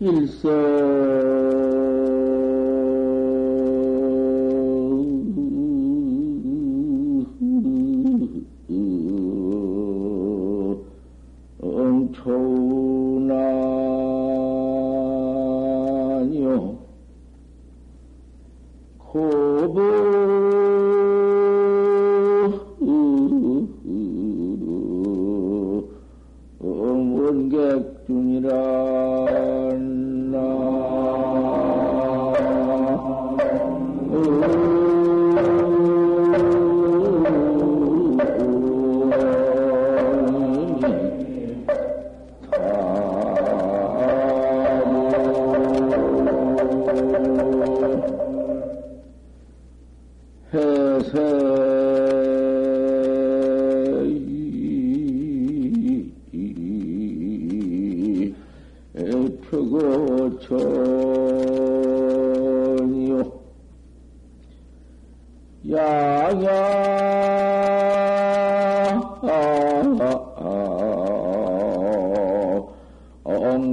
엉초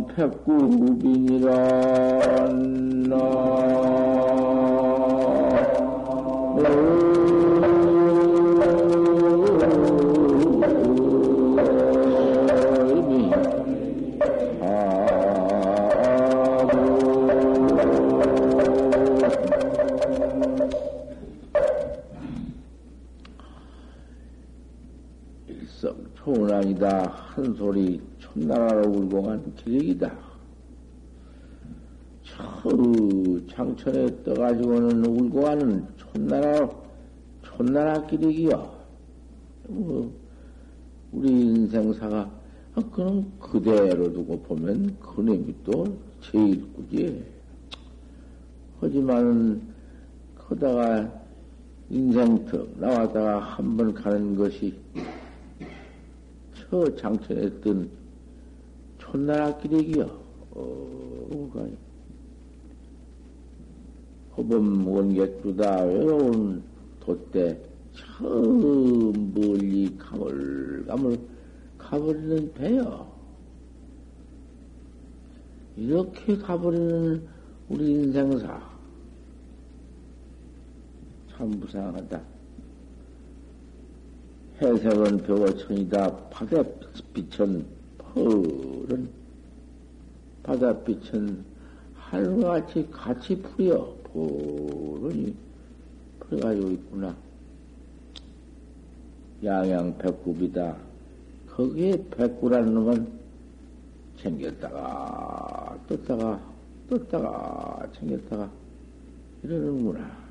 백구빈이란 나 초운왕이다. 한 소리. 장천에 떠가지고는 울고 하는 촌나라, 촌나라 기력이요. 뭐, 우리 인생사가, 아, 그럼 그대로 두고 보면 그놈이 또 제일 꾸지. 하지만은, 거다가 인생턱 나왔다가 한 번 가는 것이 저 장천에 뜬 촌나라 기력이요. 어, 가요. 호범 원객두다 외로운 돛대 처음 멀리 가물가물 가버리는 배요. 이렇게 가버리는 우리 인생사 참 무상하다. 해색은 벽어천이다. 바닷빛은 펄은 바닷빛은 하늘과 같이 같이 풀여. 고르니 풀어가지고 있구나. 양양 백구이다. 거기에 백구라는 놈은 챙겼다가 떴다가 떴다가 챙겼다가 이러는구나.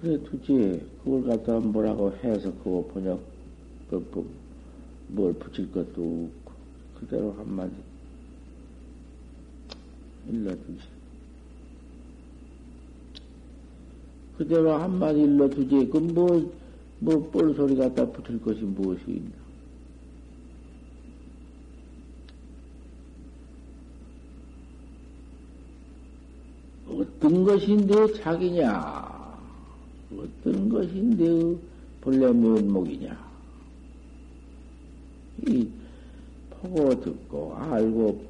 그래 두지 그걸 갖다 뭐라고 해서 그거 번역 그, 그, 뭘 붙일 것도 없고 그대로 한마디 일러두지. 그대로 한마디 일러두지. 그 뭐, 뭐, 뻘 소리 갖다 붙일 것이 무엇이 있나. 어떤 내 자기냐? 어떤 것이 내 본래 면목이냐? 이 보고 듣고 알고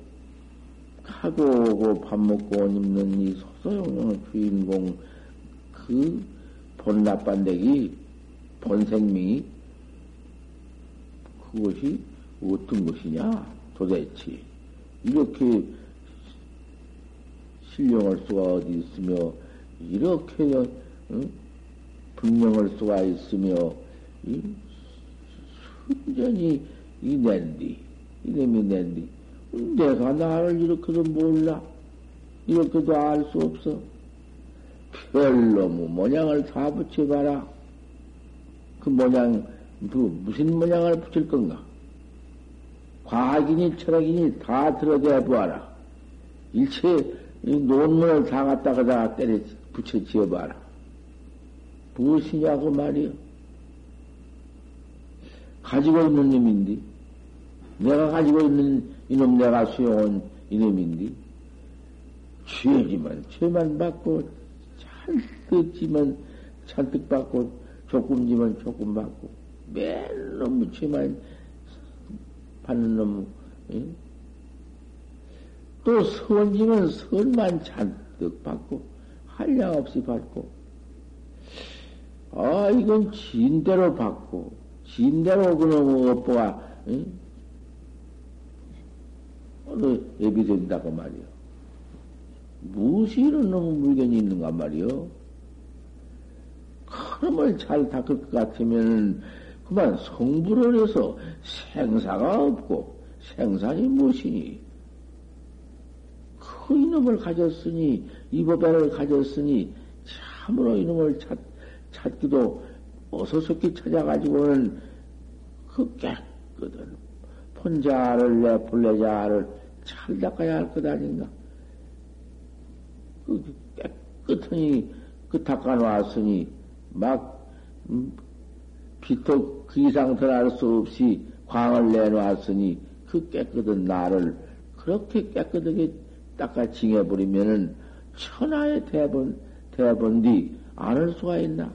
하고 오고 밥 먹고 옷 입는 이 소소영령의 주인공 그 본나빤데기 본생명이 그것이 어떤 것이냐 도대체 이렇게 신령할 수가 어디 있으며 이렇게 응? 분명할 수가 있으며 이 순전히 이 낸디 이놈이 낸디 내가 나를 이렇게도 몰라. 이렇게도 알 수 없어. 별로무 모양을 다 붙여봐라. 그 모양, 그 무슨 모양을 붙일 건가? 과학이니 철학이니 다 들어대야 보아라. 일체 논문을 다 갖다가 다 때려 붙여 지어봐라. 무엇이냐고 말이요. 가지고 있는 놈인데, 내가 가지고 있는 이놈 내가 수용한 이놈인데, 죄지만, 죄만 받고, 잔뜩지만 잔뜩 받고, 조금지만 조금 받고, 맨 놈의 죄만 받는 놈, 응? 또 선지면 선만 잔뜩 받고, 한량 없이 받고, 아, 이건 진대로 받고, 진대로 그놈의 업보가, 응? 어느 예비된다고 말이요. 무엇이 이런 놈의 물건이 있는가 말이요. 그놈을 잘 닦을 것 같으면 그만 성불을 해서 생사가 없고 생산이 무엇이니? 그 이놈을 가졌으니 이법배를 가졌으니 참으로 이놈을 찾, 찾기도 어서속히 찾아가지고는 그 깨끗한 폰자를 내 본래자를 잘 닦아야 할 것 아닌가? 그 깨끗하니 그 닦아놨으니 막 음, 비톡 그 이상 더할 수 없이 광을 내놓았으니 그 깨끗한 나를 그렇게 깨끗하게 닦아 징해버리면은 천하의 대본, 대본뒤 안할 수가 있나?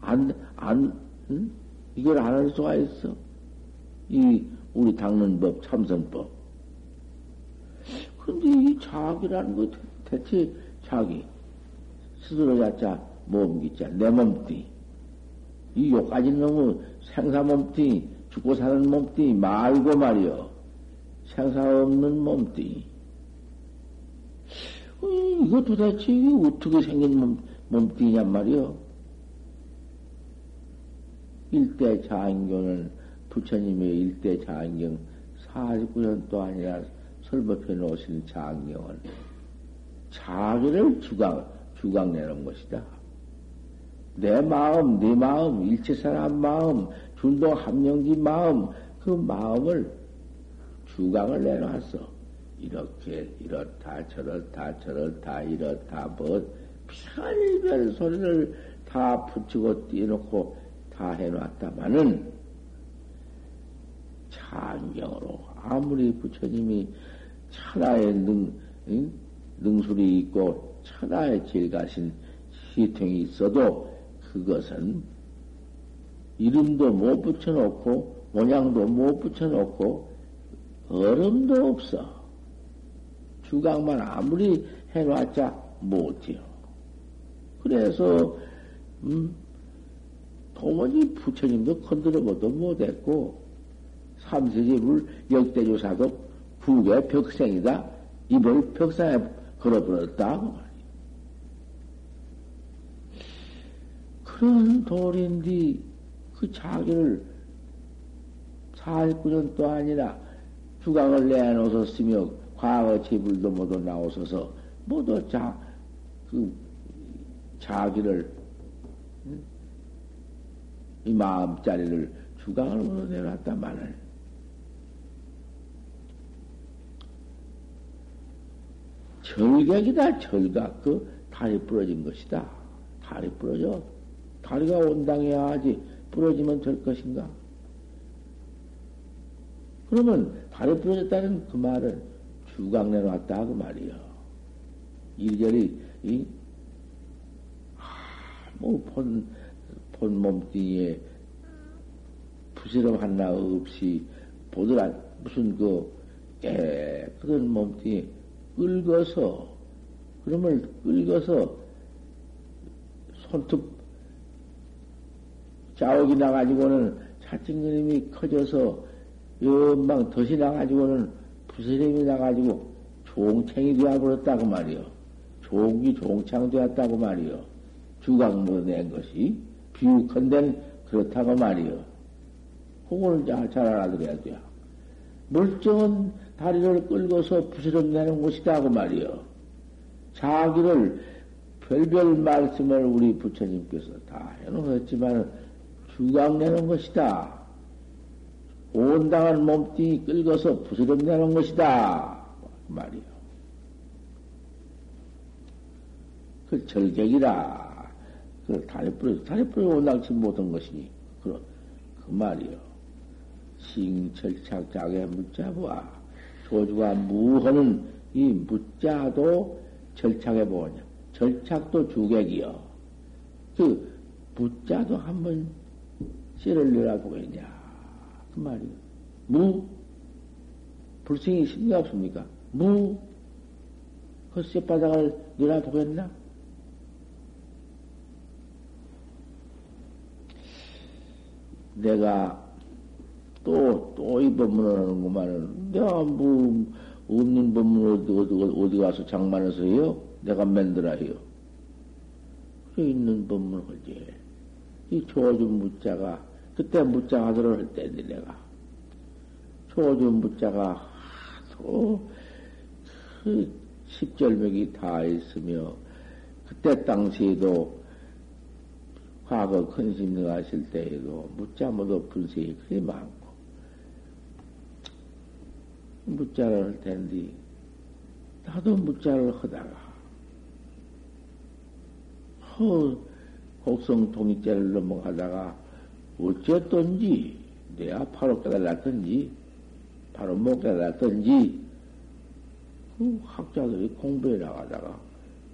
안, 안, 응? 이걸 안 할 수가 있어. 이, 우리 닦는 법, 참선법. 근데 이 자기라는 거 대체 자기, 스스로 자자 몸기자, 내 몸띠. 이 요까지 너무 생사 몸띠, 죽고 사는 몸띠 말고 말이여 생사 없는 몸띠. 어, 이거 도대체 어떻게 생긴 몸, 몸띠냔 말이여 일대 자안경은 부처님의 일대 자안경 49년도 아니라 설법해 놓으신 자안경은 자기를 주강, 주강내는 것이다. 내 마음, 네 마음, 일체 사람 마음, 준동 합령지 마음, 그 마음을 주강을 내놨어. 이렇게, 이렇다, 저렇다, 저렇다, 이렇다, 뭐, 별별 소리를 다 붙이고 띄놓고 다 해놨다마는, 찬경으로 아무리 부처님이 천하의 능, 응? 능술이 있고 천하의 질 가신 시통이 있어도 그것은 이름도 못 붙여놓고 모양도 못 붙여놓고 얼음도 없어. 주강만 아무리 해놨자 못해요. 그래서 음, 도무지 부처님도 건드려보도 못했고 삼세집을 역대조사도 국의 벽생이다. 입을 벽상에 걸어버렸다. 그 말이야. 그런 돌인디 그 자기를 49년도 아니라 주강을 내놓으셨으며 과거 제불도 모두 나오셔서 모두 자, 그 자기를 이 마음자리를 주강을 모두 내놨다마는 절각이다, 절각. 그 다리 부러진 것이다. 다리 부러져. 다리가 온당해야 하지. 부러지면 될 것인가? 그러면 다리 부러졌다는 그 말은 주강 내놨다 그 말이요. 이리저리 이 뭐본 본 몸뚱이에 부스럼 하나 없이 보더라 무슨 그 깨끗한 몸뚱이 끌어서, 그러면 끌어서 손톱 자옥이 나가지고는 차증그림이 커져서 연방 덫이 나가지고는 부스럼이 나가지고 종창이 되어버렸다고 말이요. 종이 종창 되었다고 말이요. 주각으로 낸 것이 비유컨대 그렇다고 말이요. 그걸 잘 알아들어야 돼요. 멀쩡한 다리를 끌고서 부스럼내는 곳이다 그 말이요. 자기를 별별 말씀을 우리 부처님께서 다 해놓으셨지만 주강내는 것이다. 온당한 몸뚱이 끌고서 부스럼내는 것이다. 그 말이요. 그 절격이라. 그 다리 뿌려, 다리 뿌려 온당치 못한 것이니. 그, 그 말이요. 싱철착작의 문자보아. 조주가 무하는 이 무자도 절착해 보냐. 절착도 주객이요. 그 무자도 한번 씨를 내라고 했냐. 그 말이요. 무? 불승이 있습니까? 없습니까? 무? 그 쇳바닥을 놀아보겠나? 내가 또, 또 이 법문을 하는구만은. 내가 뭐, 없는 법문 어디, 어디, 어디 가서 장만해서 해요? 내가 만들어 해요. 그래, 있는 법문을 하지. 이 조준 무자가, 그때 무자가 들어올 때인데 내가. 조준 무자가 하도 그 십절맥이 다 있으며, 그때 당시에도 과거 큰심 능하실 때에도 무자 모두 불세이 그리 많고, 무자를 할 텐데, 나도 무자를 하다가, 허, 곡성 통일제를 넘어가다가, 어쨌든지, 내가 바로 깨달았던지, 바로 못 깨달았던지, 그 학자들이 공부해 나가다가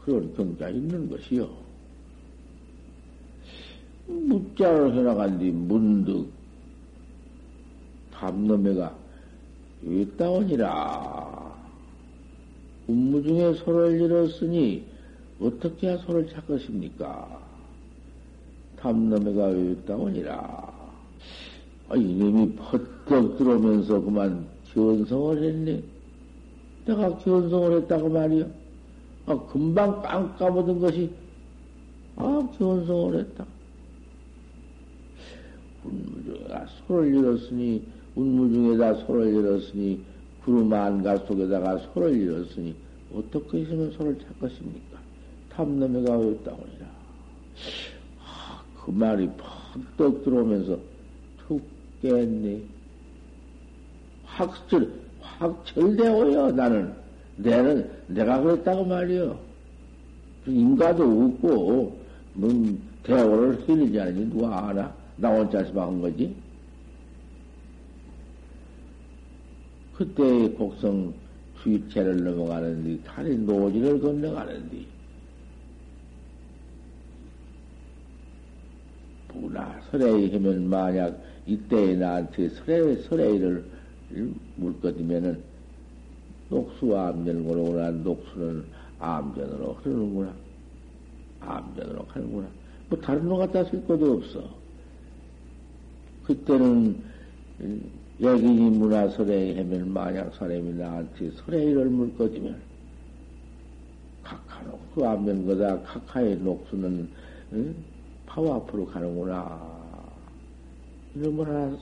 그런 경자 있는 것이요. 무자를 해나간 뒤 문득 담놈매가 있다오니라. 운무 중에 소를 잃었으니 어떻게 소를 찾 것입니까? 담놈매가 있다오니라. 아, 이놈이 퍼뜩 들어오면서 그만 견성을 했네. 내가 견성을 했다고 말이야. 아, 금방 깜 까먹은 것이, 아, 견성을 했다. 운무중에다 소를 잃었으니, 운무중에다 소를 잃었으니, 구름 안가 속에다가 소를 잃었으니, 어떻게 있으면 소를 찾 것입니까? 탐놈에가 어였다고니라. 아, 그 말이 퍽떡 들어오면서 툭 깼네. 확절, 확철되어요, 나는. 내는, 내가 그랬다고 말이요. 인가도 없고, 뭐, 대오를 흘리지 않으니 누가 아나? 나 혼자서 한 거지? 그때 곡성 주입체를 넘어가는데, 다리 노지를 건너가는데, 부나 설레이 하면 만약 이때 나한테 설레, 설레이를 물거디면은 녹수와 암전으로 오나 녹수는 암전으로 흐르는구나. 암전으로 가는구나. 뭐 다른 놈 갖다 쓸 것도 없어. 그때는 여기니 문화설에 하면 만약 사람이 나한테 설레이를 물거디면 카카 녹수 암전 거다 카카의 녹수는 응? 파워 앞으로 가는구나. 이놈을 하나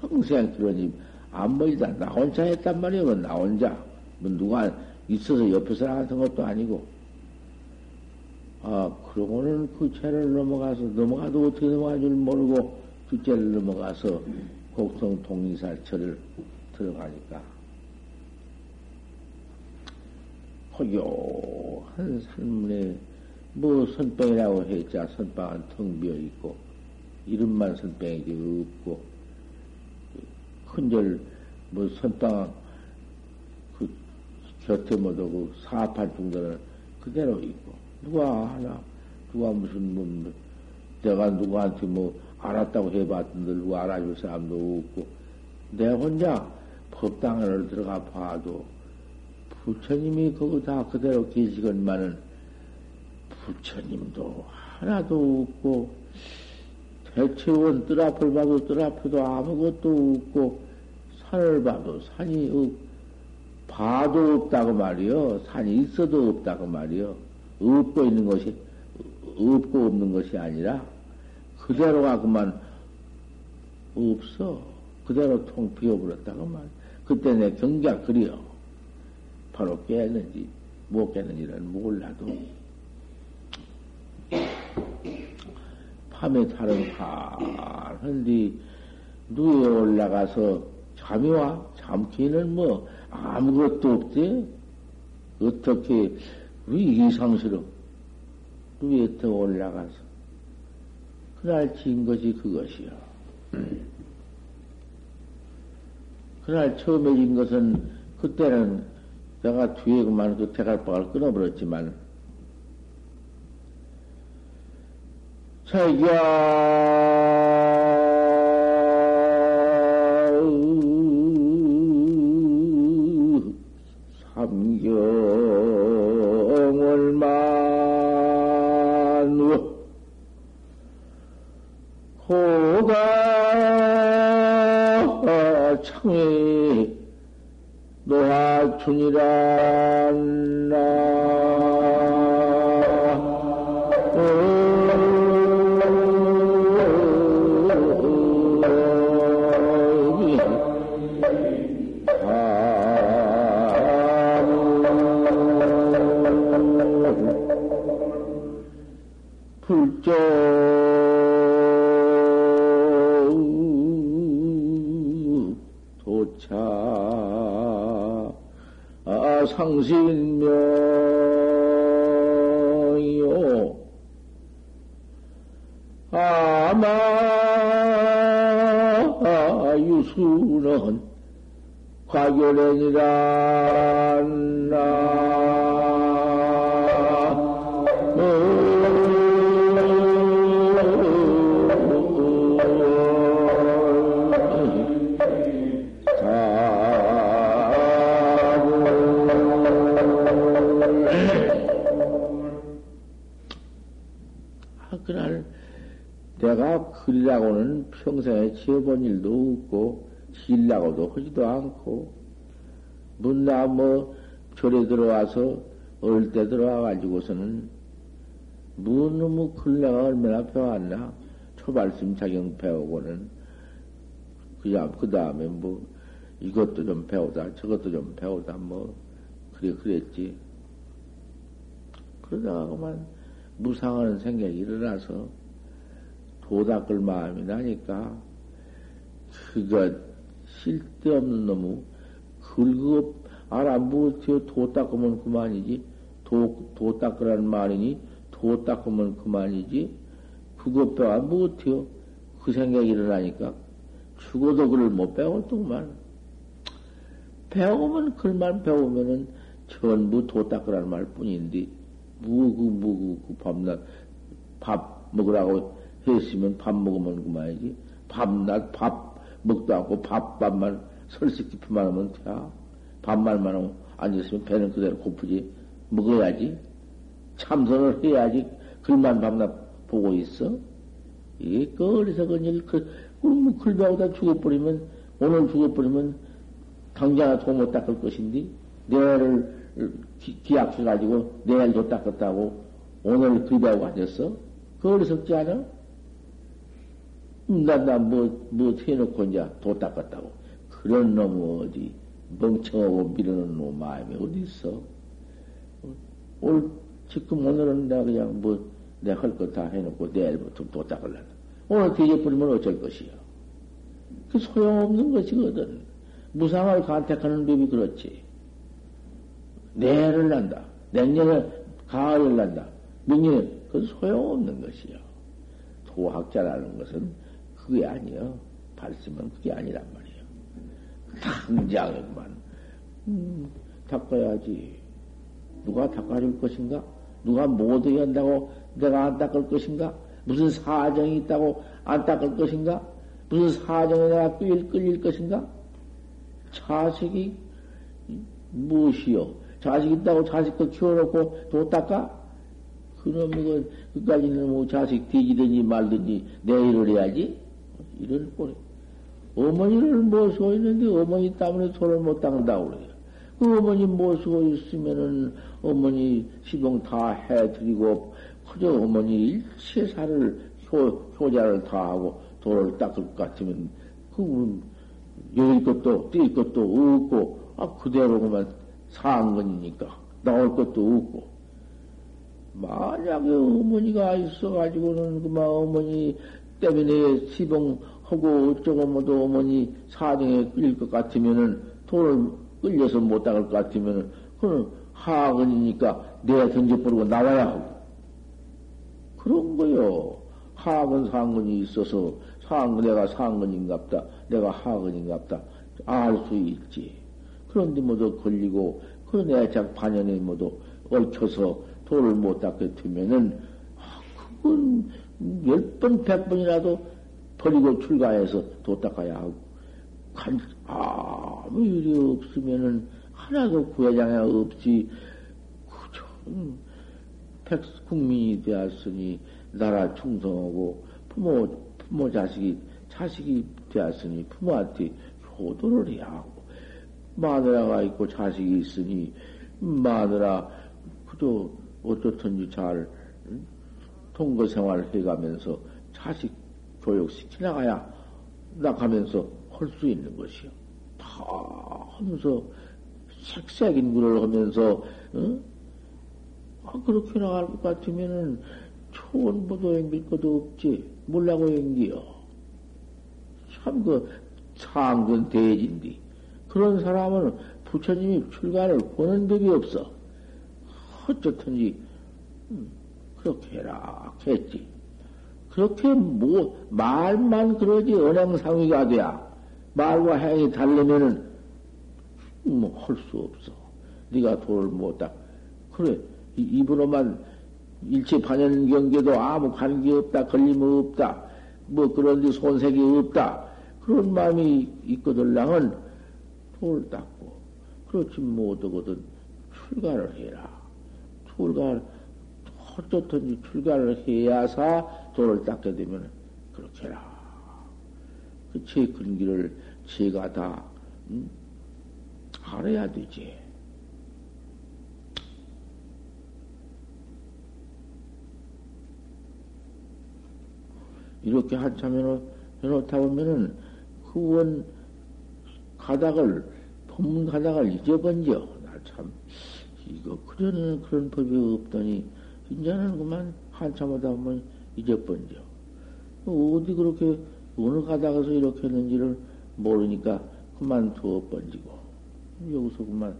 평생 그러니 안 보이다. 나 혼자 했단 말이야. 뭐나 혼자. 뭐 누가 있어서 옆에서 하던 것도 아니고. 아, 그러고는 그 죄를 넘어가서, 넘어가도 어떻게 넘어갈 줄 모르고 그 죄를 넘어가서 곡성 동리살처를 들어가니까. 허요한 산문에 뭐 선병이라고 했자 선빵은 텅 비어 있고, 이름만 선병이지 없고, 큰절 뭐 선빵 그 곁에 못하고 사판 중들은 그대로 있고 누가 하나 누가 무슨 뭐 내가 누구한테 뭐 알았다고 해봤던데 누가 알아줄 사람도 없고 내 혼자 법당을 들어가 봐도 부처님이 그거 다 그대로 계시건만은 부처님도 하나도 없고 대체원 뜰 앞을 봐도 뜰 앞에도 아무것도 없고 산을 봐도 산이 없, 봐도 없다고 말이요. 산이 있어도 없다고 말이요. 없고 있는 것이 없고 없는 것이 아니라 그대로가 그만 없어. 그대로 통 비워버렸다고 말. 그때 내 경기가 그리요. 바로 깼는지 못 깼는지는 몰라도 밤에 탈은 파른디 누에 올라가서 잠이 와? 잠기는 뭐 아무것도 없지? 어떻게 우리 이상스러워? 누에 더 올라가서 그날 진 것이 그것이요. 그날 처음에 진 것은 그때는 내가 뒤에 그만 그 대갈박을 끊어버렸지만 자기야 아마 유수는 과결행이라 내가 그리라고는 평생에 지어본 일도 없고, 지려고도 하지도 않고, 문나 뭐, 절에 들어와서, 어릴 때 들어와가지고서는, 무너무 글내가 얼마나 배웠나? 초발심 자경 배우고는, 그 다음에 뭐, 이것도 좀 배우다, 저것도 좀 배우다, 뭐, 그래, 그랬지. 그러다가 그만 무상하는 생각이 일어나서, 도닦을 마음이 나니까 그거 쓸데없는 놈의 긁어 알아 못해요 도 닦으면 그만이지. 도, 도 닦으라는 말이니 도 닦으면 그만이지. 그것 배워 못해요. 그 생각이 일어나니까 죽어도 그를 못 배웠더구만. 배우면 글만 배우면은 전부 도 닦으라는 말 뿐인데 무그 무그 그 밤낮 밥 먹으라고 했으면 밥 먹으면 그만이지. 밤낮 밥 먹도 않고 밥, 밥만 설식 깊이만 하면 돼. 밥말만 하고 앉았으면 배는 그대로 고프지. 먹어야지. 참선을 해야지. 글만 밤낮 보고 있어. 이게 거리서 그일 그, 뭐 글배우다 죽어버리면, 오늘 죽어버리면 당장 도못 닦을 것인데, 내일을 기약해가지고 내일도 닦았다고 오늘 글배우고 앉았어? 그 어리석지 않아? 나, 나, 뭐, 뭐, 해놓고 이제 도 닦았다고. 그런 놈 어디, 멍청하고 미루는 놈 마음이 어디 있어? 올, 지금 오늘은 내가 그냥 뭐, 내가 할 거 다 해놓고 내일부터 도 닦을란다. 오늘 뒤져버리면 어쩔 것이야. 그 소용없는 것이거든. 무상을 간택하는 법이 그렇지. 내일을 난다. 내년에 가을을 난다.明년에 그 소용없는 것이야. 도학자라는 것은 그게 아니요. 발심은 그게 아니란 말이에요. 당장에만, 음, 닦아야지. 누가 닦아줄 것인가? 누가 못하게 한다고 내가 안 닦을 것인가? 무슨 사정이 있다고 안 닦을 것인가? 무슨 사정에 내가 끌릴, 끌릴 것인가? 자식이 무엇이요? 자식 있다고 자식 거 키워놓고 도 닦아? 그놈이 그, 그까지는 뭐 자식 뒤지든지 말든지 내 일을 해야지? 이런 꼴이. 어머니를 모시고 있는데 어머니 때문에 손을 못 닦는다고 그래요. 그 어머니 모시고 있으면은 어머니 시동 다 해드리고, 그저 어머니 일체 살을, 효, 효자를 다 하고 돌을 닦을 것 같으면, 그, 여길 것도, 뛸 것도 없고, 아, 그대로만 사한 거니까, 나올 것도 없고. 만약에 어머니가 있어가지고는 그만 어머니 때문에 시봉하고 어쩌고 뭐도 어머니 사정에 끌릴 것 같으면은 돈을 끌려서 못 닦을 것 같으면은 그는 하악은이니까 내가 던져버리고 나와야 하고 그런 거요. 하악은 상근이 있어서 상근 내가 상근인갑다 내가 하악은인갑다 알 수 있지. 그런데 모두 걸리고 그런 애착 반연에 모두 얽혀서 돈을 못 닦게 되면은 아, 그건 열 번, 백 번이라도 버리고 출가해서 도 닦아야 하고, 간, 아무 일이 없으면은 하나도 구회장에 없이 그저 백 국민이 되었으니 나라 충성하고 부모 부모 자식이 자식이 되었으니 부모한테 효도를 해야 하고 마누라가 있고 자식이 있으니 마누라 그저 어떻든지 잘 동거 생활을 해가면서 자식 교육시키 나가야 나가면서 할 수 있는 것이요. 다 하면서 색색인 글을 하면서 어? 아, 그렇게 나갈 것 같으면은 초원보도 앵길 것도 없지 몰라고 앵기요. 참그 상근 대진디 그런 사람은 부처님이 출가를 보는 법이 없어. 어쨌든지 음, 그렇게 해라 했지. 그렇게 뭐 말만 그러지 언행상위가 돼야 말과 행이 다르면은 뭐 할 수 없어. 네가 도를 못다. 그래 입으로만 일체 반연 경계도 아무 관계 없다, 걸림 없다, 뭐 그런 데 손색이 없다. 그런 마음이 있거들랑은 돌을 닦고, 그렇지 못하거든 출가를 해라. 출가, 어쩌든지 출가를 해야사 돌을 닦게 되면 그렇게 해라. 그제 근기를 제가 다, 음? 알아야 되지. 이렇게 한참 해놓다 보면은 그원 가닥을, 법문 가닥을 잊어번져. 나 참, 이거, 그전에는 그런 법이 없더니, 이제는 그만 한참 하다 보면 잊어번져. 어디 그렇게, 어느 가닥에서 이렇게 했는지를 모르니까 그만 두어 번지고. 여기서 그만,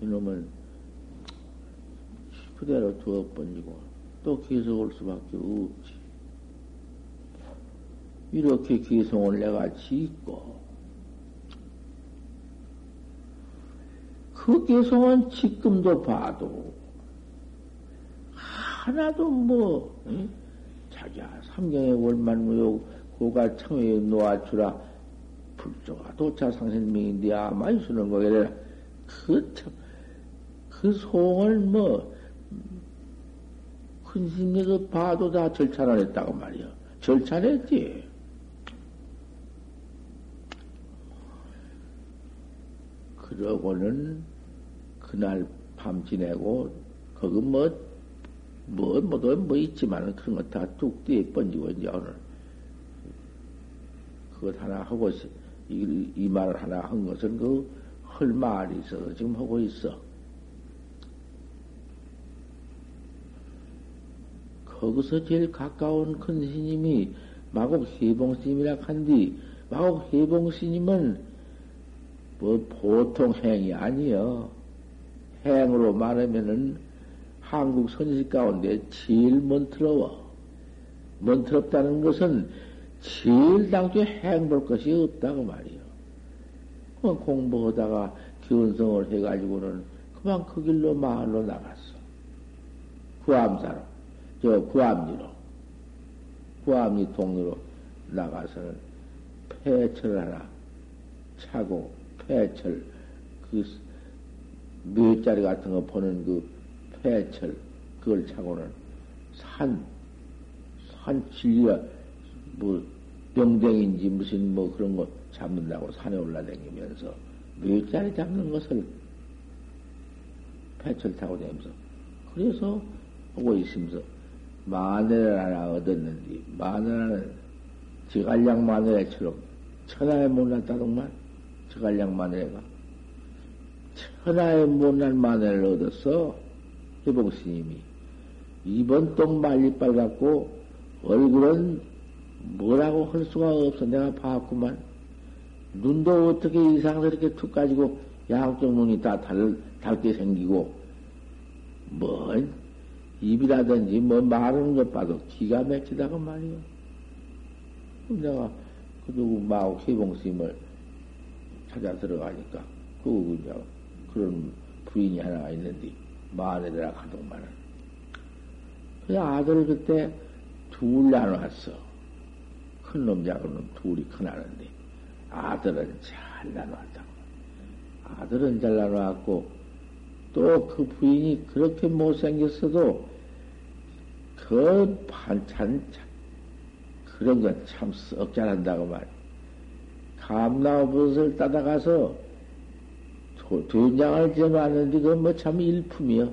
이놈은 그대로 두어 번지고, 또 계속 올 수밖에 없지. 이렇게 기성을 내가 짓고, 그 기성은 지금도 봐도, 하나도 뭐, 응? 자기야, 삼경의 월만무욕, 고가 청에 놓아주라, 불조가 도차 상생명인데, 아마 쓰는 거게라, 그, 참, 그 소원을 뭐, 큰심에서 봐도 다 절찬을 했다고 말이야. 절찬했지. 그러고는 그날 밤 지내고 거기 뭐, 뭐, 뭐, 뭐, 뭐 있지만 그런 거 다 뚝 뒤에 번지고 이제 오늘 그것 하나 하고 이, 이 말을 하나 한 것은 그 할 말이 있어서 지금 하고 있어. 거기서 제일 가까운 큰 스님이 마곡 해봉 스님이라 한디 마곡 해봉 스님은 뭐 보통 행이 아니여. 행으로 말하면은 한국 선식 가운데 제일 먼트러워. 먼트럽다는 것은 제일 당초에 행볼 것이 없다고 말이요. 뭐 공부하다가 기운성을 해가지고는 그만 그 길로 마을로 나갔어. 구암사로, 저 구암리로, 구암리 동로로 나가서는 폐철 하나 차고 폐철, 그, 묘자리 같은 거 보는 그 폐철, 그걸 차고는 산, 산 진리가 뭐 병댕인지 무슨 뭐 그런 거 잡는다고 산에 올라다니면서 묘자리 잡는 것을 폐철 타고 다니면서 그래서 보고 있으면서 마늘 하나 얻었는데 마늘은 지갈량 마늘처럼 천하에 못났다동만 저갈량 마늘가? 천하에 못난 마늘을 얻었어 해봉 스님이 이번 똥 말리빨 갖고 얼굴은 뭐라고 할 수가 없어 내가 봤구만. 눈도 어떻게 이상스럽게 툭 가지고 양쪽 눈이 다 달, 닳게 생기고 뭐 입이라든지 뭐 말하는 것 봐도 기가 막히다고 말이야 내가 그 누구 마오 해봉 스님을 찾아 들어가니까 그 이제 그런 부인이 하나가 있는데 마늘이라 하동만은. 그 아들 그때 둘 나눠왔어. 큰 놈 작은 놈 둘이 커나는데 아들은 잘 나눠왔다고. 아들은 잘라놓았고, 또 그 부인이 그렇게 못생겼어도, 그 반찬, 그런 건 참 썩 잘한다고 말. 감나무 버섯을 따다가서 된장을 지어놨는데 그건 뭐 참 일품이요.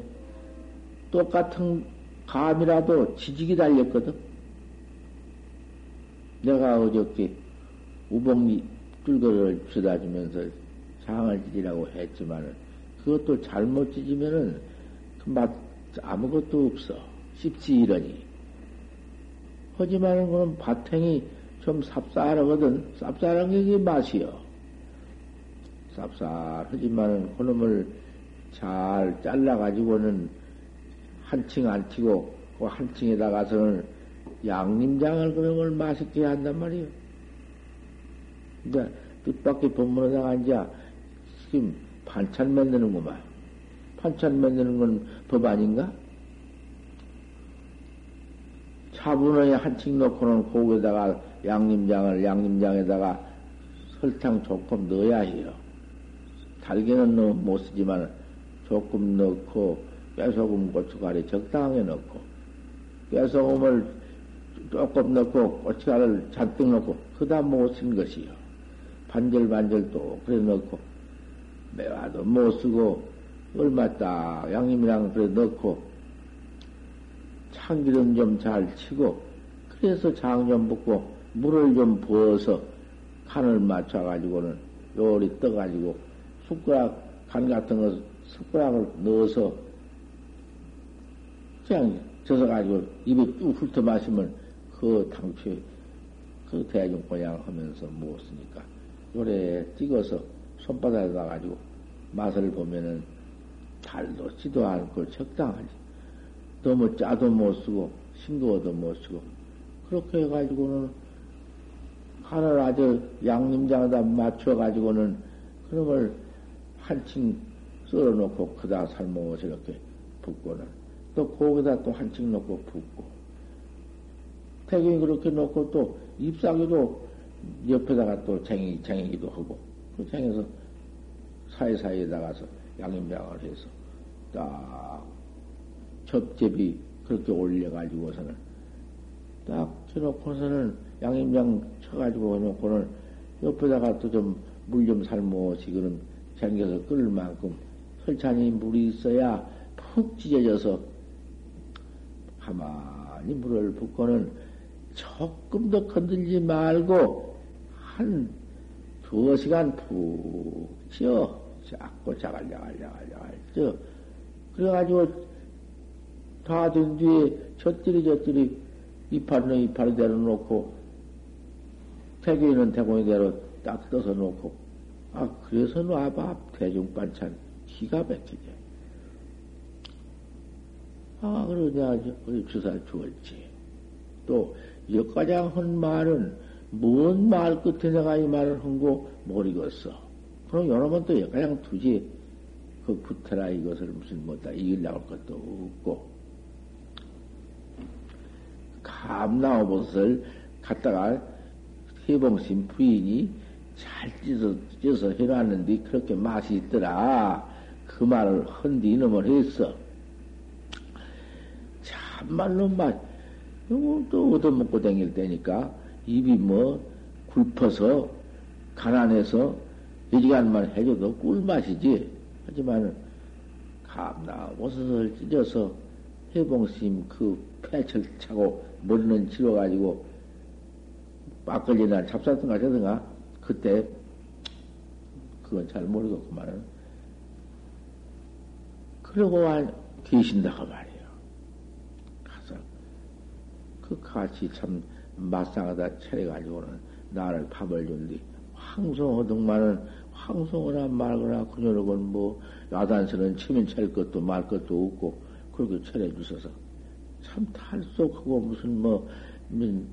똑같은 감이라도 지직이 달렸거든. 내가 어저께 우봉리 뚫거를 주다 주면서 장을 찢으라고 했지만은 그것도 잘못 찢으면은 그 맛 아무것도 없어. 씹지 이러니. 하지만은 그건 바탕이 좀 쌉쌀하거든. 쌉쌀한 게 맛이요. 쌉쌀하지만은 그놈을 잘 잘라가지고는 한층 안 튀고 그 한층에다가서는 양림장을 그놈을 맛있게 한단 말이에요. 이제 뜻밖의 법문에다가 이제 지금 반찬 만드는구만. 반찬 만드는 건 법 아닌가? 차분하게 한층 넣고는 고기에다가 양념장을 양념장에다가 설탕 조금 넣어야 해요. 너무 못 쓰지만 조금 넣고 깨소금 고춧가루 적당하게 넣고 깨소금을 조금 넣고 고춧가루를 잔뜩 넣고 그다 못 쓴 것이요. 반절반절 또 그래 넣고 매화도 못 쓰고 얼마 딱 양념이랑 그래 넣고 참기름 좀 잘 치고 그래서 장 좀 붓고 물을 좀 부어서 간을 맞춰가지고는 요리 떠가지고 숟가락 간 같은 거 숟가락을 넣어서 그냥 젖어 가지고 입에 쭉 훑어 마시면 그 당초에 그 대중권양 하면서 먹었으니까 요래 찍어서 손바닥에 놔가지고 맛을 보면은 달도 지도 않고 적당하지. 너무 짜도 못 쓰고 싱거워도 못 쓰고 그렇게 해가지고는 간을 아주 양념장에다 맞춰가지고는 그놈을 한층 썰어놓고 그다 삶아서 이렇게 붓고는 또 고기다 또 한층 넣고 붓고. 태경이 그렇게 놓고 또 잎사귀도 옆에다가 또 쟁이, 쟁이기도 하고. 그 쟁에서 사이사이에 다가서 양념장을 해서 딱 접접이 그렇게 올려가지고서는 딱 쳐놓고서는 양념장 쳐가지고 해놓고는 옆에다가 또 좀 물좀 삶어 지금 쟁겨서 끓을 만큼 설찬이 물이 있어야 푹 찢어져서 가만히 물을 붓고는 조금 더 건들지 말고 한 두어 시간 푹 찌어 자꾸 자갈자갈자갈자갈 쪄. 그래가지고 다 된 뒤에 젖들이 젖들이 이파리는 이파리대로 놓고 태교이는 태공이대로 딱 떠서 놓고 아 그래서 놔봐. 대중반찬 기가 막히게. 아 그러냐 우리 주사를 주었지. 또 역가장 한 말은 뭔 말 끝에 내가 이 말을 한 거 모르겠어. 그럼 여러 번또 역가장 두지. 그 구태라 이것을 무슨 뭐다 이길 나올 것도 없고. 감나무버섯을 갖다가 해봉신 부인이 잘 찢어, 찢어서 해놨는데 그렇게 맛이 있더라. 그 말을 헌디 이놈을 했어. 참말로 맛, 또 얻어먹고 다닐 때니까 입이 뭐 굴퍼서 가난해서 이지간만 해줘도 꿀맛이지. 하지만 감나 버섯을 찢어서 해봉심 그 폐철 차고 머리는 치러가지고 막걸리나 잡사든가 하든가 그때 그건 잘 모르겠구만은 그러고 계신다고 말이에요. 가서 그 같이 참 마상하다 차려가지고는 나를 밥을 준뒤 황송하등만은 황송하나 말거나 그녀로건 뭐 야단스는 치면 찰 것도 말 것도 없고 그렇게 차려주셔서 참 탈속하고 무슨 뭐, 뭐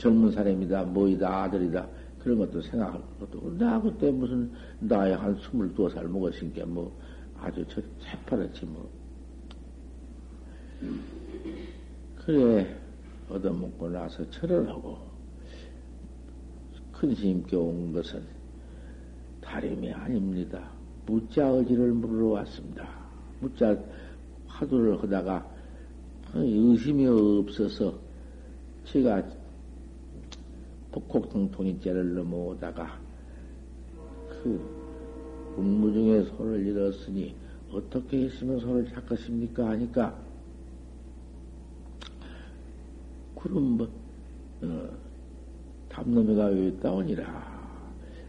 젊은 사람이다, 뭐이다, 아들이다, 그런 것도 생각할 것도 나 그때 무슨, 나이 한 스물두 살 먹었으니까 뭐, 아주 저, 새파랗지 뭐. 그래, 얻어먹고 나서 철을 하고, 큰 스님께 온 것은, 다름이 아닙니다. 무자 의지를 물으러 왔습니다. 무자 화두를 하다가 의심이 없어서 제가 복곡통통이죄를 넘어오다가 그 운무중에 손을 잃었으니 어떻게 했으면 손을 잡겠습니까? 하니까 그럼 뭐 어, 담놈이가 왜 따오니라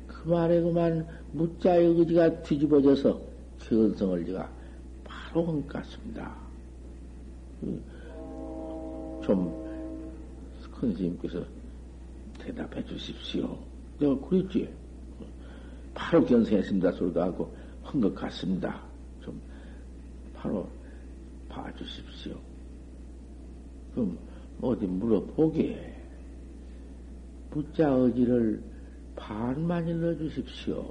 그 말에 그만 무자의 의지가 뒤집어져서 견성을 제가 바로 헛갔습니다. 그 좀큰 스님께서 대답해 주십시오. 내가 그랬지. 바로 견성했습니다. 소리도 하고 한 것 같습니다. 좀 바로 봐주십시오. 그럼 어디 물어보게. 부자 의지를 반만 일러주십시오.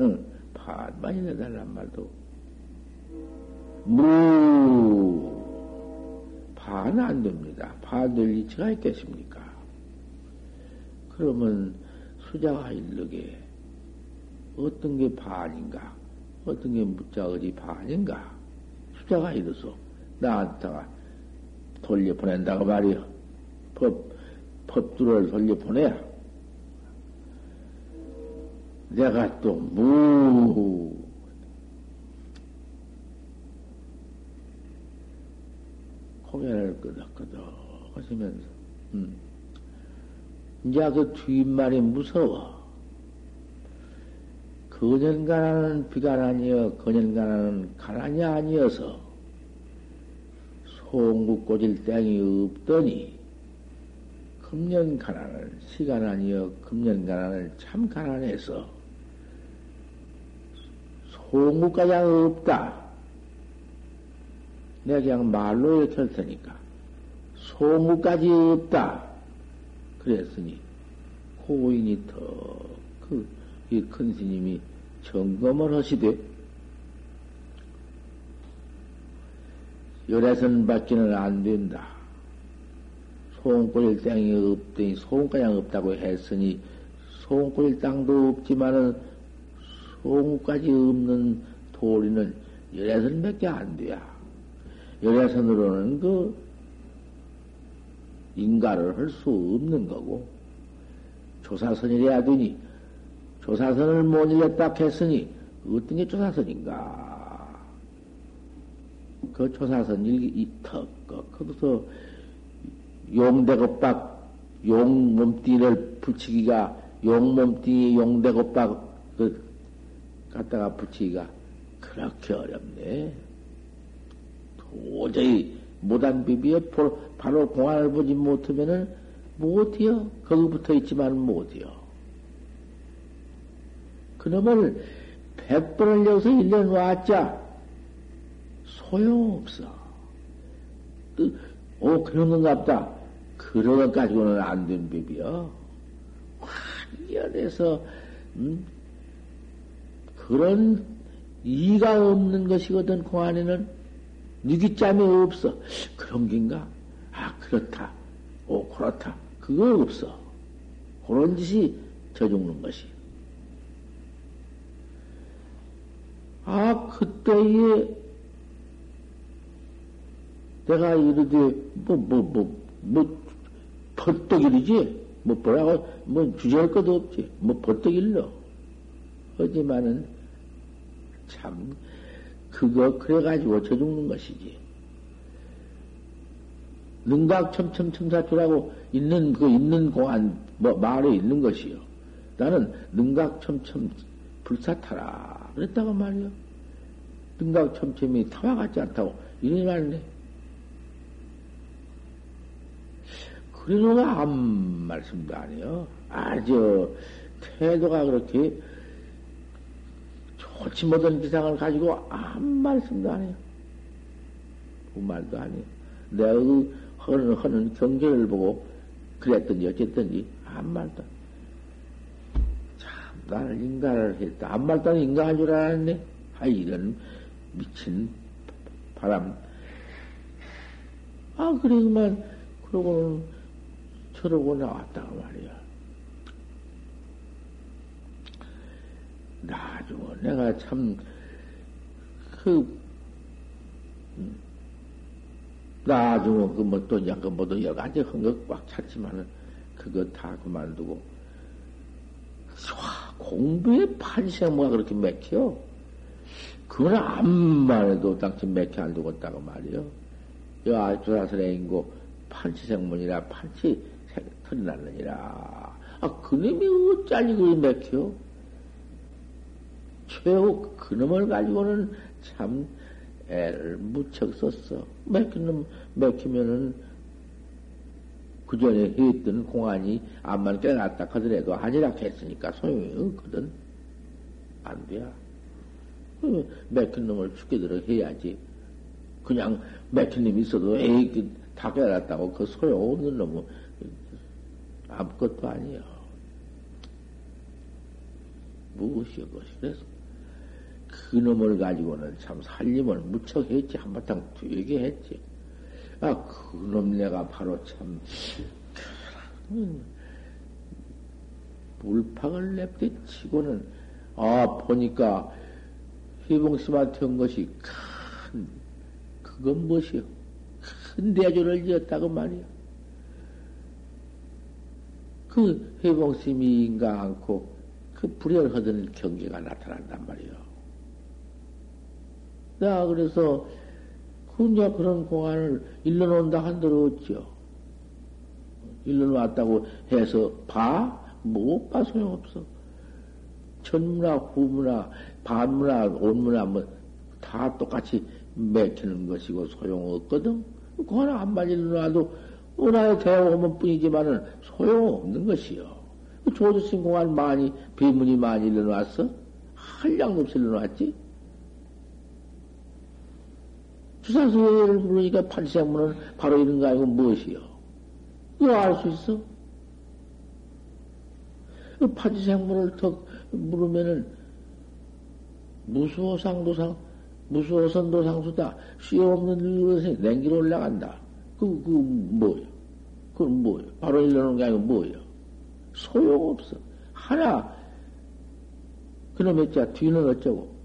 응, 반만 일러달란 말도. 무, 반안 됩니다. 반될 이치가 있겠습니까? 그러면 수자가 일르게 어떤 게 반인가? 어떤 게 무자의지 반인가? 수자가 이르소. 나한테가 돌려보낸다고 말이요. 법, 법두를 돌려보내야. 내가 또 무, 고개를 끄덕끄덕 하시면서, 음. 이제 그 뒷말이 무서워. 거년가나는 비가나니여, 거년가나는 가난이 아니어서, 송구 꽂을 땡이 없더니, 금년 가난을, 시간 아니여, 금년 가난을 참 가난해서, 송구까지 없다. 내가 그냥 말로 이렇게 할 테니까. 송구까지 없다. 그랬으니 고인이 더그이큰 스님이 점검을 하시되 열애선 받기는 안 된다. 소원꼴일 땅이 없더니 소원가량 없다고 했으니 소원꼴일 땅도 없지만은 소원까지 없는 도리는 열애선 몇개안 돼야. 열애선으로는 그 인가를 할 수 없는 거고, 조사선이래야 되니, 조사선을 못 일렸다 했으니, 어떤 게 조사선인가? 그 조사선 일기, 턱, 거기서 용대곱박, 용 몸띠를 붙이기가, 용 몸띠 용대곱박, 그, 갖다가 붙이기가 그렇게 어렵네. 도저히 못한 비비에 바로 공안을 보지 못하면은 못해요. 거기 붙어 있지만 못해요. 그놈을 백 번을 여기서 일년 놨자 소용없어. 오, 그런 건 같다. 그런 것 가지고는 안 된 비비요. 환연해서, 음, 그런 이가 없는 것이거든, 공안에는. 니기짬이 없어. 그런 긴가? 아, 그렇다. 오, 그렇다. 그거 없어. 그런 짓이 저 죽는 것이. 아, 그때에 내가 이르되, 뭐, 뭐, 뭐, 뭐, 버떡이르지? 뭐, 뭐라고, 뭐, 주저할 것도 없지. 뭐, 버떡일러. 하지만은, 참, 그거 그래가지고 저 죽는 것이지. 능각 첨첨첨사투라고 있는 그 있는 공안 뭐 말에 있는 것이요. 나는 능각 첨첨 불사타라 그랬다고 말이요. 능각 첨첨이 타와 같지 않다고 이러지 말네. 그래서가 아무 말씀도 아니요. 아주 태도가 그렇게 좋지 못한 기상을 가지고 아무 말씀도 안 해요. 그 말도 안 해요. 내가 그 하는, 하는 경계를 보고 그랬든지 어쨌든지 아무 말도 참, 나는 인간을 했다. 아무 말도 안 인간한 줄 알았네. 아, 이런 미친 바람. 아, 그래, 그만, 그러고는 저러고 나왔다고 말이야. 나중에 내가 참, 그, 음, 나중에 그뭐 또, 그 가지 흥거꽉 찼지만은, 그거 다 그만두고, 공부에 판생모가 그렇게 맥혀? 그건 암만 해도 당신 맥혀 안 두겠다고 말이요. 여 조사설에 인고 판치생문이라 판치 털이 났느니라. 아, 그놈이 그리 맥혀? 최후 그놈을 가지고는 참 애를 무척 썼어. 맥히면, 맥히면은 그 전에 했던 공안이 암만 깨어났다 하더라도 아니라 했으니까 소용이 없거든. 안 돼. 맥힌 놈을 죽게 들어 해야지. 그냥 맥힌 놈이 있어도 에이, 그 다 깨어났다고 그 소용없는 놈은 아무것도 아니야. 무엇이여, 그것이. 그래서 그 놈을 가지고는 참 살림을 무척 했지. 한바탕 되게 했지. 아, 그놈 내가 바로 참, 물팍을 냅대 치고는, 아, 보니까, 희봉심한테 온 것이 큰, 그건 무엇이요? 큰 대조를 지었다고 말이야. 그 해봉심이 인가 않고, 그 불열하던 경계가 나타난단 말이요. 나 그래서, 혼자 그런 공안을 일러놓는다 한대로 어찌요? 일러놓았다고 해서 봐? 못 봐, 소용없어. 전문화, 후문화, 반문화, 온문화, 뭐, 다 똑같이 맥히는 것이고 소용없거든? 하나 한마디 일러놔도 은하에 대오면 뿐이지만은 소용없는 것이요. 조주신 공안 많이, 비문이 많이 일러놨어? 한량 없이 일러놨지? 주사수를 부르니까 판치생문은 바로 이런 거 아니고 무엇이요? 이거 알 수 있어? 판치생문을 더 물으면은 무수호상도상, 무수호선도상수다. 쉬없는 것에 냉기로 올라간다. 그, 그, 뭐요? 그건 뭐요? 바로 일러놓은 게 아니고 뭐요? 소용없어. 하나, 그놈의 자, 뒤는 어쩌고?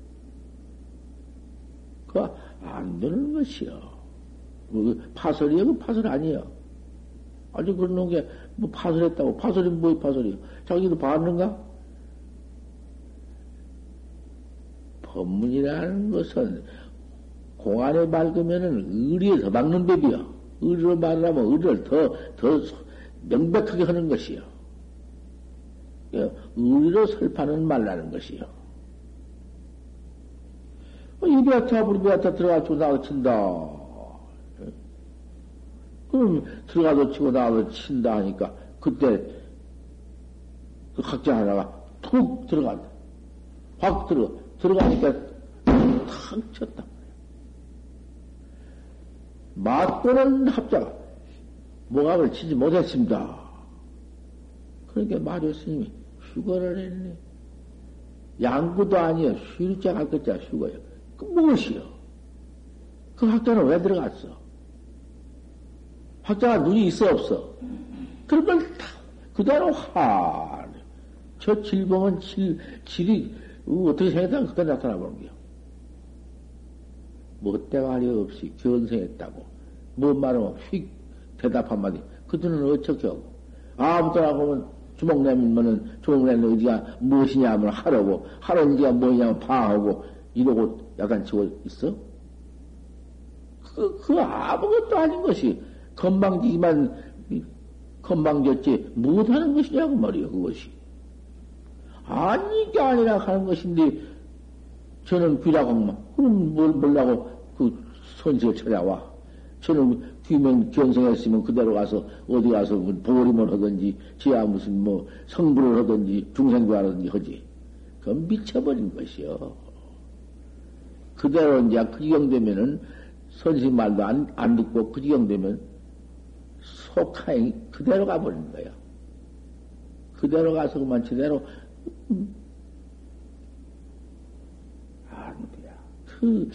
그 안 되는 것이요. 그 파설이요? 그 파설 아니요. 아주 그런 게, 뭐 파설했다고. 파설이 뭐이 파설이요? 자기도 봤는가? 법문이라는 것은 공안에 맑으면은 의리에 더 막는 법이요. 의리로 말하면 의리를 더, 더 명백하게 하는 것이요. 예, 의리로 설파는 말라는 것이요. 이베아타 불베아타 들어가서 나가 친다. 그럼 들어가서 치고 나가서 친다 하니까 그때 그 각자 하나가 툭 들어간다. 확 들어 들어가니까 탁 쳤다. 맞고는 합자가 모각을 치지 못했습니다. 그러니까 마조 스님이 휴거를 했네. 양구도 아니여 쉴자 갈 것자 휴거요. 그 무엇이요? 그 학자는 왜 들어갔어? 학자가 눈이 있어 없어? 걸 다, 그대로 하. 저 질봉은 질, 질이 어떻게 생겼다면 그때 나타나 보는 거야. 뭐 때가리 없이 견성했다고. 뭔 말하면 휙 대답 한마디. 그들은 어떻게 하고. 아무도나 보면 주먹 내면은 주먹 내는 어디가 무엇이냐 하면 하라고. 하라는지가 뭐냐면 파하고. 이러고 약간 지고 있어? 그, 그 아무것도 아닌 것이 건방지기만 건방졌지 못하는 것이냐고 말이요 그것이. 아니 게 아니라 하는 것인데 저는 귀라고만 그럼 뭘 몰라고 그 선지를 찾아와. 저는 귀면 견성했으면 그대로 가서 어디 가서 그 보림을 하든지 지하 무슨 뭐 성불을 하든지 중생교하든지 하지. 그건 미쳐버린 것이요. 그대로 이제 그 지경 되면은 선생 말도 안, 안 듣고 그 지경 되면 속하행 그대로 가버리는 거야. 그대로 가서 그만 제대로 음. 안 돼. 그,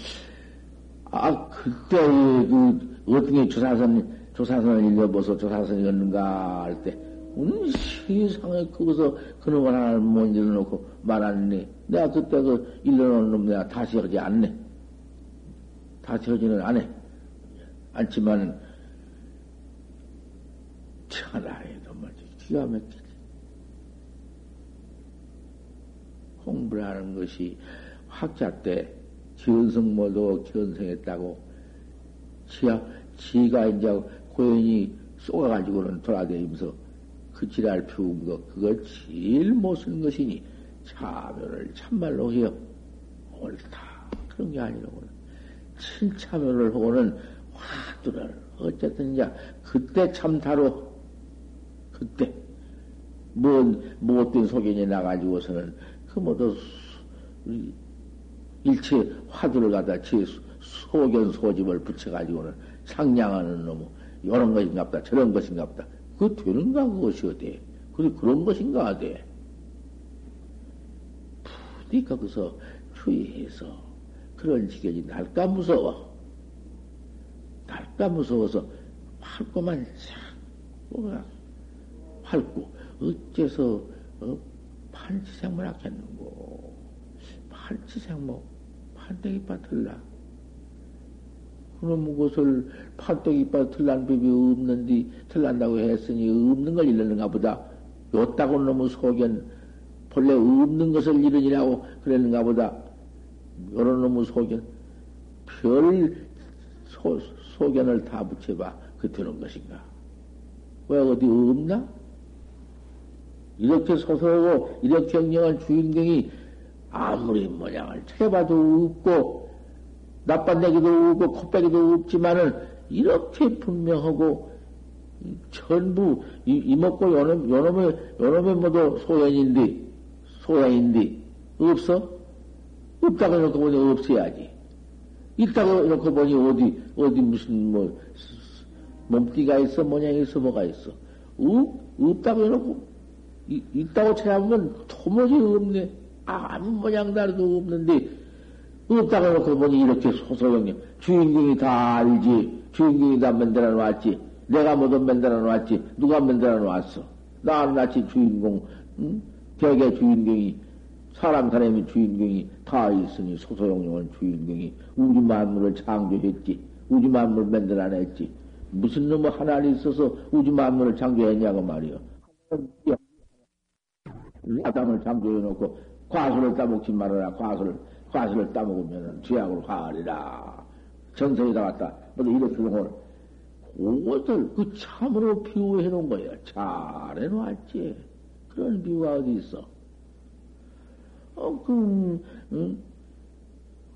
아, 그때 그 어떻게 조사선, 조사선을 읽어보소 조사선이었는가 할 때, 온 세상에 거기서 그놈을 하나를 못 일러놓고 말하니 내가 그때 그 일러놓은 놈 내가 다시 하지 않네. 다시 하지는 않네. 않지만 천하에도 뭐지 기가 막히지. 공부를 하는 것이 학자 때 견성모도 견성했다고 지하, 지가 이제 고연히 쏘아가지고는 돌아다니면서 그 지랄 피운 거, 그거 제일 못 쓰는 것이니 참여를 참말로 해요. 옳다. 그런 게 아니라고는. 친참여를 하고는 화두를, 어쨌든 이제 그때 참타로, 그때, 뭔, 못된 소견이 나가지고서는 그 모두 일체 화두를 갖다 제 소견 소집을 붙여가지고는 상냥하는 놈, 이런 것인갑다, 저런 것인갑다. 그 되는가, 그것이 어때? 그래, 그런 것인가, 하대. 부디 거기서 주의해서 그런 지경이 날까 무서워. 날까 무서워서 활고만 싹, 뭐가, 활고, 어째서, 어, 판치생물 하겠는고. 판치생물, 판때기 빠틀라. 그럼 그것을 팔뚝 빠 틀난 법이 없는데 틀난다고 했으니 없는 걸 이르는가 보다. 요따고 너무 소견 본래 없는 것을 이르니라고 그랬는가 보다. 요런 놈의 소견 별 소, 소견을 다 붙여봐. 그 되는 것인가? 왜 어디 없나? 이렇게 소설하고 이렇게 경영한 주인공이 아무리 모양을 찾아봐도 없고 나빤내기도 없고 코빼기도 없지만은 이렇게 분명하고 전부 이먹고 요놈, 요놈의, 요놈의 모두 소연인데, 소연인데, 없어? 없다고 해놓고 보니 없어야지. 있다고 해놓고 보니 어디, 어디 무슨 뭐, 몸띠가 있어, 모양이 있어, 뭐가 있어. 없, 없다고 해놓고, 이, 있다고 찾아보면 도무지 없네. 아무 모양 다르도 없는데, 없다고 해놓고 보니 이렇게 소소영님 주인공이 다 알지. 주인공이 다 만들어 놨지. 내가 뭐든 만들어 놨지. 누가 만들어 놨어? 나는 같이 주인공, 응? 대개 주인공이, 사람 사람이 주인공이 다 있으니 소소영령은 주인공이 우주 만물을 창조했지. 우주 만물을 만들어 냈지. 무슨 놈의 하나님 있어서 우주 만물을 창조했냐고 말이요. 아담을 창조해놓고 과수를 따먹지 말아라, 과수를. 과실을 따먹으면 죄악으로 가리라. 전성에다 갔다. 모두 이렇게 오늘 그것을 그 참으로 비유해 놓은 거야. 잘 해놓았지. 그런 비유가 어디 있어? 어, 그, 응?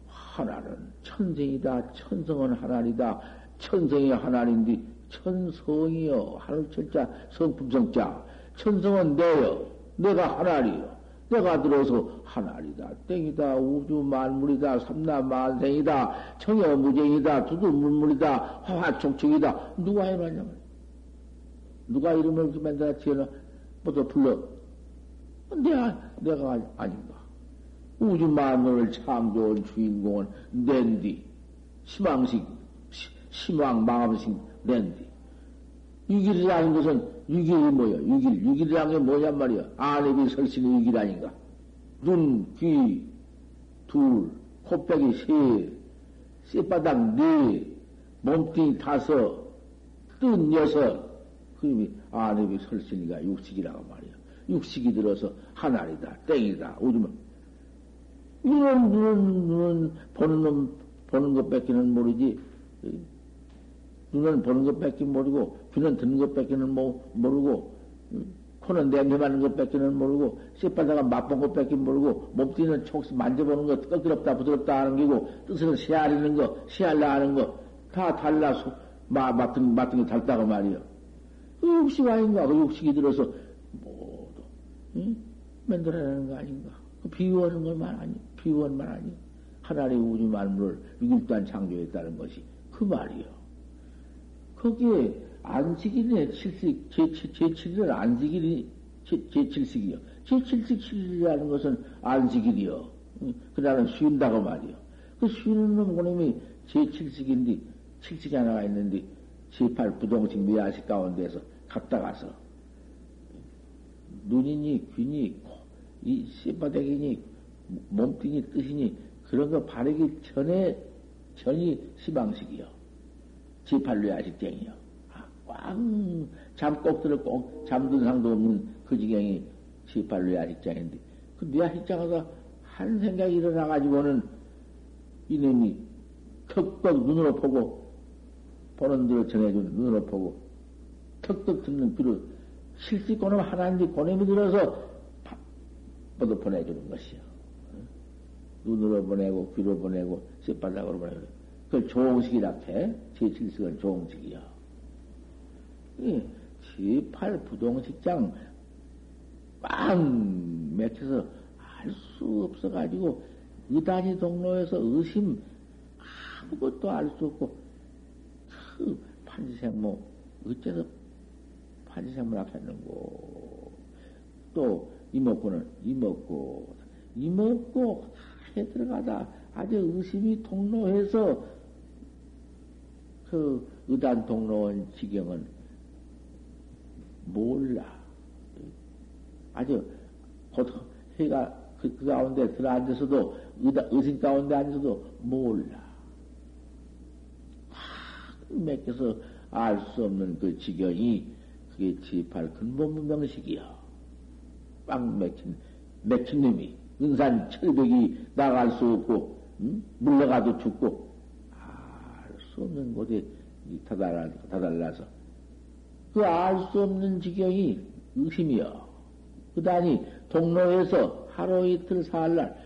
하나는 천성이다. 천성은 하나이다. 천성이 하나인데 천성이요. 하늘 천자, 성품성자. 천성은 내요. 내가 하나이요. 내가 들어서 하나이다, 땡이다, 우주 만물이다, 삼나 만생이다, 청여 무쟁이다, 두두 물물이다, 화화촉촉이다. 누가 해놨냐면 누가 이름을 만들어 지어놔? 뭐또 불러? 내가, 내가 아닌가. 우주 만물을 창조한 주인공은 낸디. 희망식, 희망 망함식 낸디. 유길이라는 것은 유길이 뭐야? 유길. 유길이라는 게 뭐냔 말이야? 안입이 설신의 유길 아닌가? 눈, 귀, 둘, 코빼기 세, 쌔바닥 네, 몸뚱이 다섯, 뜬 여섯, 그림이 안입이 설신이가 육식이라고 말이야. 육식이 들어서 하나이다, 땡이다, 오줌은. 이런 눈은, 눈은 보는 놈, 보는 것 뺏기는 모르지. 눈은 보는 것 뺏기 모르고, 귀는 듣는 것 뺏기는 모르고, 코는 냄새 맡는 것 뺏기는 모르고, 씨바다가 맛본 것 뺏기 모르고, 몸띠는 촉수 만져보는 것, 끄끄럽다, 부드럽다 하는 게고, 뜻은 씨알리는 거, 씨알라 하는 거, 다 달라서, 마, 맡은, 맡은 게 달다고 말이요. 그 육식 아닌가? 그 육식이 들어서, 응? 만들어내는 거 아닌가? 그 비유하는 것만 아니, 비유하는말 아니? 하나의 우주 만물을 육일단 창조했다는 것이 그 말이요. 거기에 안식일이네, 칠식, 제7일은 안식일이, 제7식이요. 제7식 7일이라는 것은 안식일이요. 그날은 쉰다고 말이요. 그 쉬는 놈, 그놈이 제7식인데, 7식이 하나가 있는데, 제8 부동식 미야식 가운데서 갔다 가서, 눈이니 귀니 이 씨바닥이니 몸뚱이 뜻이니 그런 거 바르기 전에 전이 시방식이요. 지팔루야 식쟁이요. 아, 꽝 잠꼭 들어 꼭 잠든 상도 없는 그 지경이 지팔루야 식장인데 그 뇌야 식장에서 한 생각이 일어나가지고는 이놈이 턱떡 눈으로 보고 보는 대로 정해준 눈으로 보고 턱떡 듣는 귀로 실시고는 하나인데 고놈이 들어서 뻗어 보내주는 것이요. 눈으로 보내고 귀로 보내고 쇳발락으로 보내고 그걸 조홍식이라 해. 제7식은 조홍식이요. 제8 부동식장 빵 맥혀서 알 수 없어가지고 의단이 동로에서 의심 아무것도 알 수 없고 그 판지생모 어째서 판지생모 앞했는고 또 이먹고는 이먹고 이먹고 해 들어가다 아주 의심이 통로해서 그 의단 통로원 지경은 몰라. 아주 곧 해가 그, 그 가운데 들어 앉아서도 의심 가운데 앉아서도 몰라. 확 맥혀서 알 수 없는 그 지경이 그게 지팔 근본 문명식이야. 빵 맥힌 맥힌 놈이 은산 철벽이 나갈 수 없고 응? 물러가도 죽고 알 수 없는 곳에 다달라, 다달라서 그 알 수 없는 지경이 의심이여. 그다니 동로에서 하루 이틀 사흘날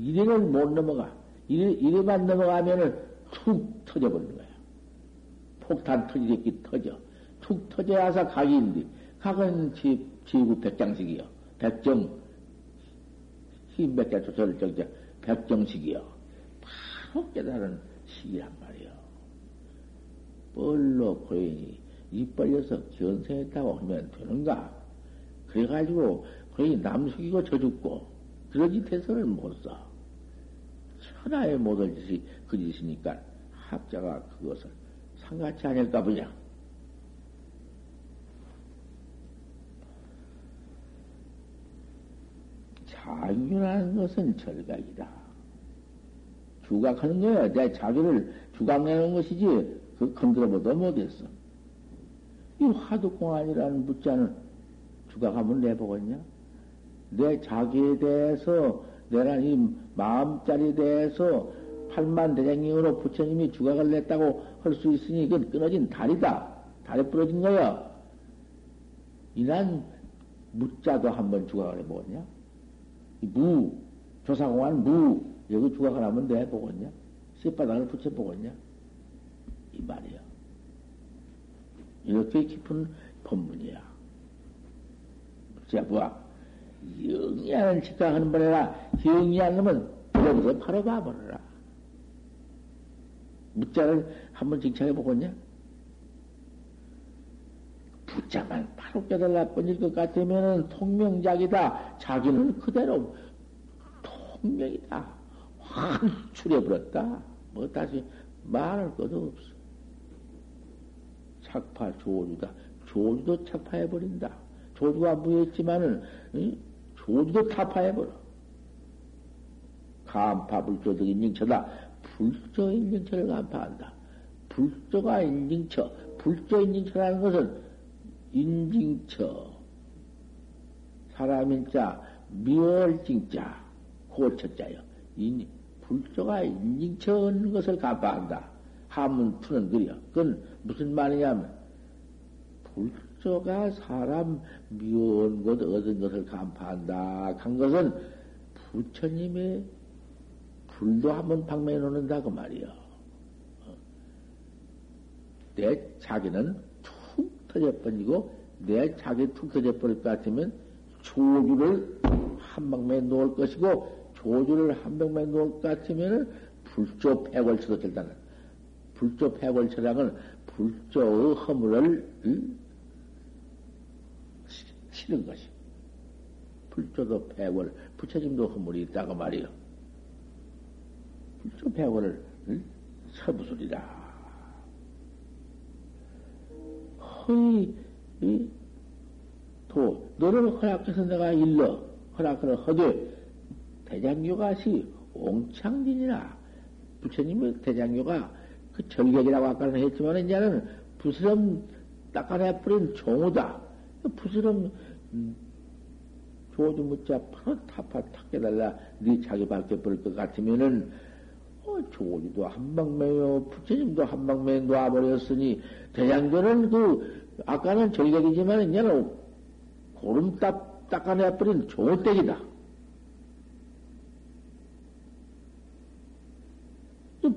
이래를 못 넘어가. 이래, 이래만 넘어가면은 툭 터져버리는 거야. 폭탄 터지겠기 터져. 툭 터져야서 각인데, 각은 지, 지구 백장식이요. 백정, 힘백자 조절 정자, 백정식이요. 바로 깨달은 시기란 말이요. 뻘로 고인이 입 벌려서 견생했다고 하면 되는가? 그래가지고 거의 남 속이고 저 죽고 짓 해서는 못 써. 천하에 못할 짓이 그 짓이니까 학자가 그것을 상같이 아닐까 보냐. 자균하는 것은 절각이다. 주각하는 거야. 내 자기를 주각내는 것이지, 그 건드려보도 못했어. 이 화두공안이라는 묻자는 주각하면 내보겠냐? 내 자기에 대해서, 내란 이 마음짜리 대해서 팔만 대장님으로 부처님이 주각을 냈다고 할 수 있으니 그건 끊어진 다리다. 다리 부러진 거야. 이난 묻자도 한번 주각을 해보겠냐? 무, 조사공안 무, 여기 주각을 하면 내 보겠냐? 씨바닥을 붙여보겠냐? 이 말이야. 이렇게 깊은 법문이야. 자, 뭐야? 영리하는 직각하는 번에라, 영리한 놈은 여기서 바로 봐버려라. 묻자를 한번 징창해 보겠냐? 붙자만 바로 깨달아 번질 것 같으면은 통명작이다. 자기는 그대로 통명이다. 확 추려버렸다. 뭐 다시 말할 것도 없어. 착파 조주다. 조주도 착파해버린다. 조주가 무했지만은, 응? 조주도 타파해버려. 간파 불조득 인증처다. 불조 인증처를 간파한다. 불조가 인증처. 불조 인증처라는 것은 인증처. 사람인 자, 미월증자, 고처자여. 인, 불조가 인증처 얻는 것을 간파한다. 한문 푸는 글이야. 그건 무슨 말이냐면, 불조가 사람 미운 것 얻은 것을 간파한다. 한 것은 부처님의 불도 한번 방매해 놓는다. 그 말이야. 어. 내 자기는 툭 터져버리고, 내 자기 툭 터져버릴 것 같으면, 조주를 한 방매에 놓을 것이고, 조주를 한 방매에 놓을 것 같으면, 불조 패골쳐도 된다는. 불조 패골처랑은 불조의 허물을, 응? 치는 것이. 불조도 패월, 부처님도 허물이 있다고 말이요. 불조 패월을 서부술이라. 이, 도, 너를 허락해서 내가 일러. 허락을 허되, 대장교가시 옹창진이라. 부처님의 대장교가 그 절격이라고 아까는 했지만, 이제는 부스럼 닦아내버린 종우다. 그 부스럼, 음, 조주 묻자 바로 타파 탁 깨달라 네 자기 밖에 버릴 것 같으면은 어, 조주도 한방매요 부처님도 한방매 놔버렸으니 대장교는 그 아까는 절격이지만 이제는 고름 딱 닦아내버린 종우댁이다.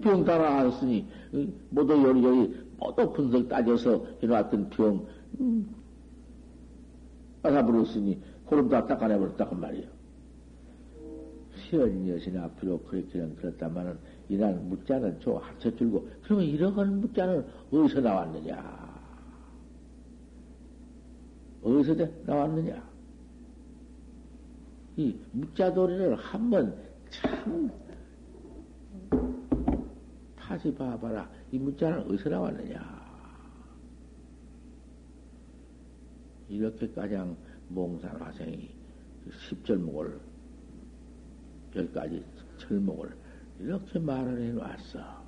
병 따라왔으니 모두 요리요리 모두 분석 따져서 해놨던 병 음, 따라버렸으니 고름 다 닦아내버렸다고 말이요. 시어린 여신 앞으로 그렇게는 그렇다마는 이날 묻자는 저 합쳐 줄고 그러면 이러한 묻자는 어디서 나왔느냐? 어디서 나왔느냐? 이 묻자도리를 한번 참 다시 봐봐라. 이 묻자는 어디서 나왔느냐? 이렇게 가장 몽산 화생이 십절목을 여기까지 철목을 이렇게 말을 해놨어.